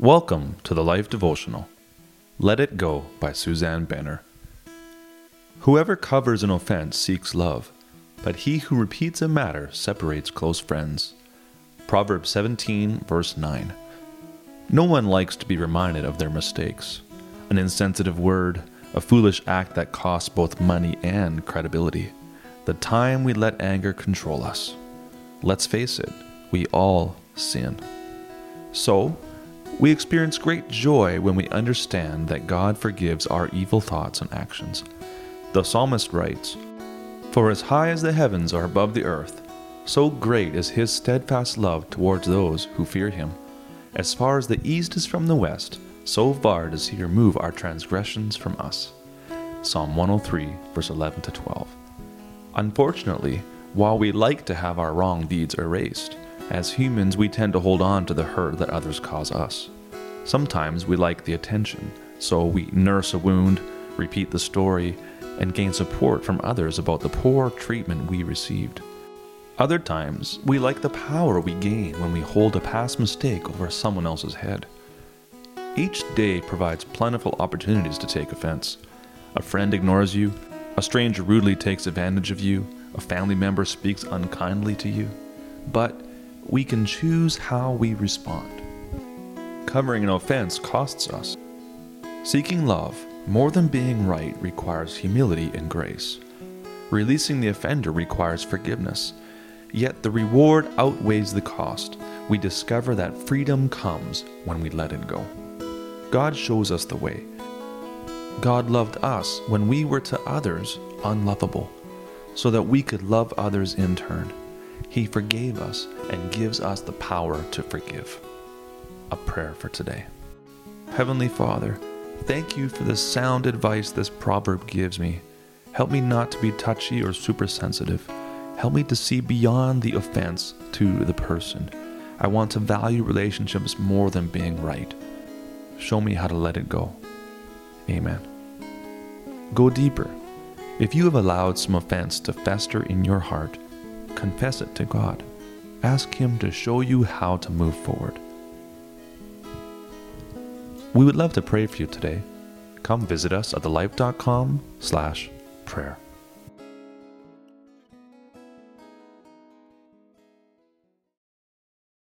Welcome to the Life Devotional. Let It Go by Suzanne Benner. Whoever covers an offense seeks love, but he who repeats a matter separates close friends. Proverbs 17, verse 9. No one likes to be reminded of their mistakes. An insensitive word, a foolish act that costs both money and credibility. The time we let anger control us. Let's face it, we all sin. So, we experience great joy when we understand that God forgives our evil thoughts and actions. The psalmist writes, For as high as the heavens are above the earth, so great is his steadfast love towards those who fear him. As far as the east is from the west, so far does he remove our transgressions from us. Psalm 103, verse 11 to 12. Unfortunately, while we like to have our wrong deeds erased, as humans, we tend to hold on to the hurt that others cause us. Sometimes we like the attention, so we nurse a wound, repeat the story, and gain support from others about the poor treatment we received. Other times, we like the power we gain when we hold a past mistake over someone else's head. Each day provides plentiful opportunities to take offense. A friend ignores you, a stranger rudely takes advantage of you, a family member speaks unkindly to you. But we can choose how we respond. Covering an offense costs us. Seeking love, more than being right, requires humility and grace. Releasing the offender requires forgiveness. Yet the reward outweighs the cost. We discover that freedom comes when we let it go. God shows us the way. God loved us when we were to others unlovable, so that we could love others in turn. He forgave us and gives us the power to forgive. A prayer for today. Heavenly Father, thank you for the sound advice this proverb gives me. Help me not to be touchy or super sensitive. Help me to see beyond the offense to the person. I want to value relationships more than being right. Show me how to let it go. Amen. Go deeper. If you have allowed some offense to fester in your heart, confess it to God. Ask Him to show you how to move forward. We would love to pray for you today. Come visit us at thelife.com slash prayer.